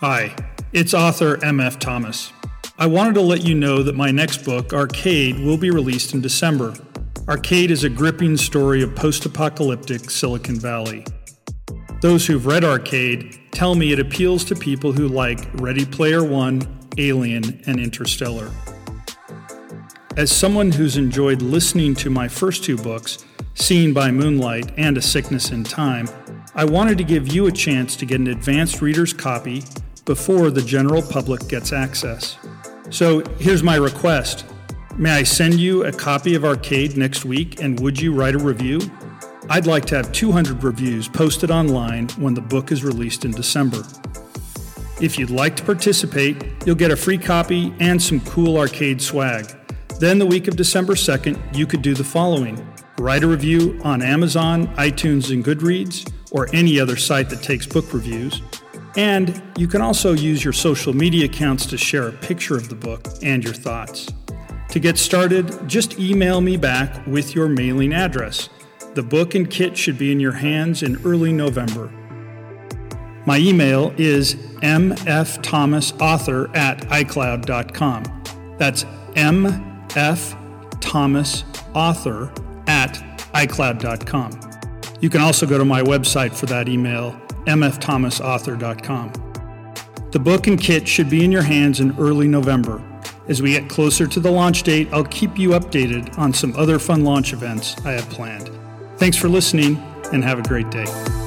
Hi, it's author M.F. Thomas. I wanted to let you know that my next book, Arcade, will be released in December. Arcade is a gripping story of post apocalyptic Silicon Valley. Those who've read Arcade tell me it appeals to people who like Ready Player One, Alien, and Interstellar. As someone who's enjoyed listening to my first two books, Seen by Moonlight and A Sickness in Time, I wanted to give you a chance to get an advanced reader's copy before the general public gets access. So here's my request. May I send you a copy of Arcade next week and would you write a review? I'd like to have 200 reviews posted online when the book is released in December. If you'd like to participate, you'll get a free copy and some cool arcade swag. Then, the week of December 2nd, you could do the following write a review on Amazon, iTunes, and Goodreads, or any other site that takes book reviews. And you can also use your social media accounts to share a picture of the book and your thoughts. To get started, just email me back with your mailing address. The book and kit should be in your hands in early November. My email is mfthomasauthor at icloud.com. That's mfthomasauthor at icloud.com. You can also go to my website for that email, mfthomasauthor.com. The book and kit should be in your hands in early November. As we get closer to the launch date, I'll keep you updated on some other fun launch events I have planned. Thanks for listening and have a great day.